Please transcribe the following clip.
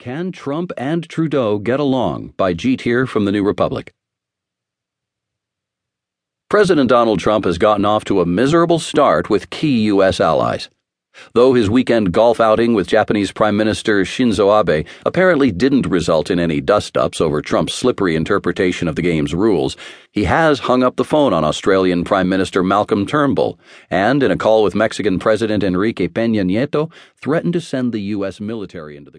Can Trump and Trudeau Get Along? by Jeet Heer from the New Republic. President Donald Trump has gotten off to a miserable start with key U.S. allies. Though his weekend golf outing with Japanese Prime Minister Shinzo Abe apparently didn't result in any dust ups over Trump's slippery interpretation of the game's rules, he has hung up the phone on Australian Prime Minister Malcolm Turnbull and, in a call with Mexican President Enrique Peña Nieto, threatened to send the U.S. military into the country.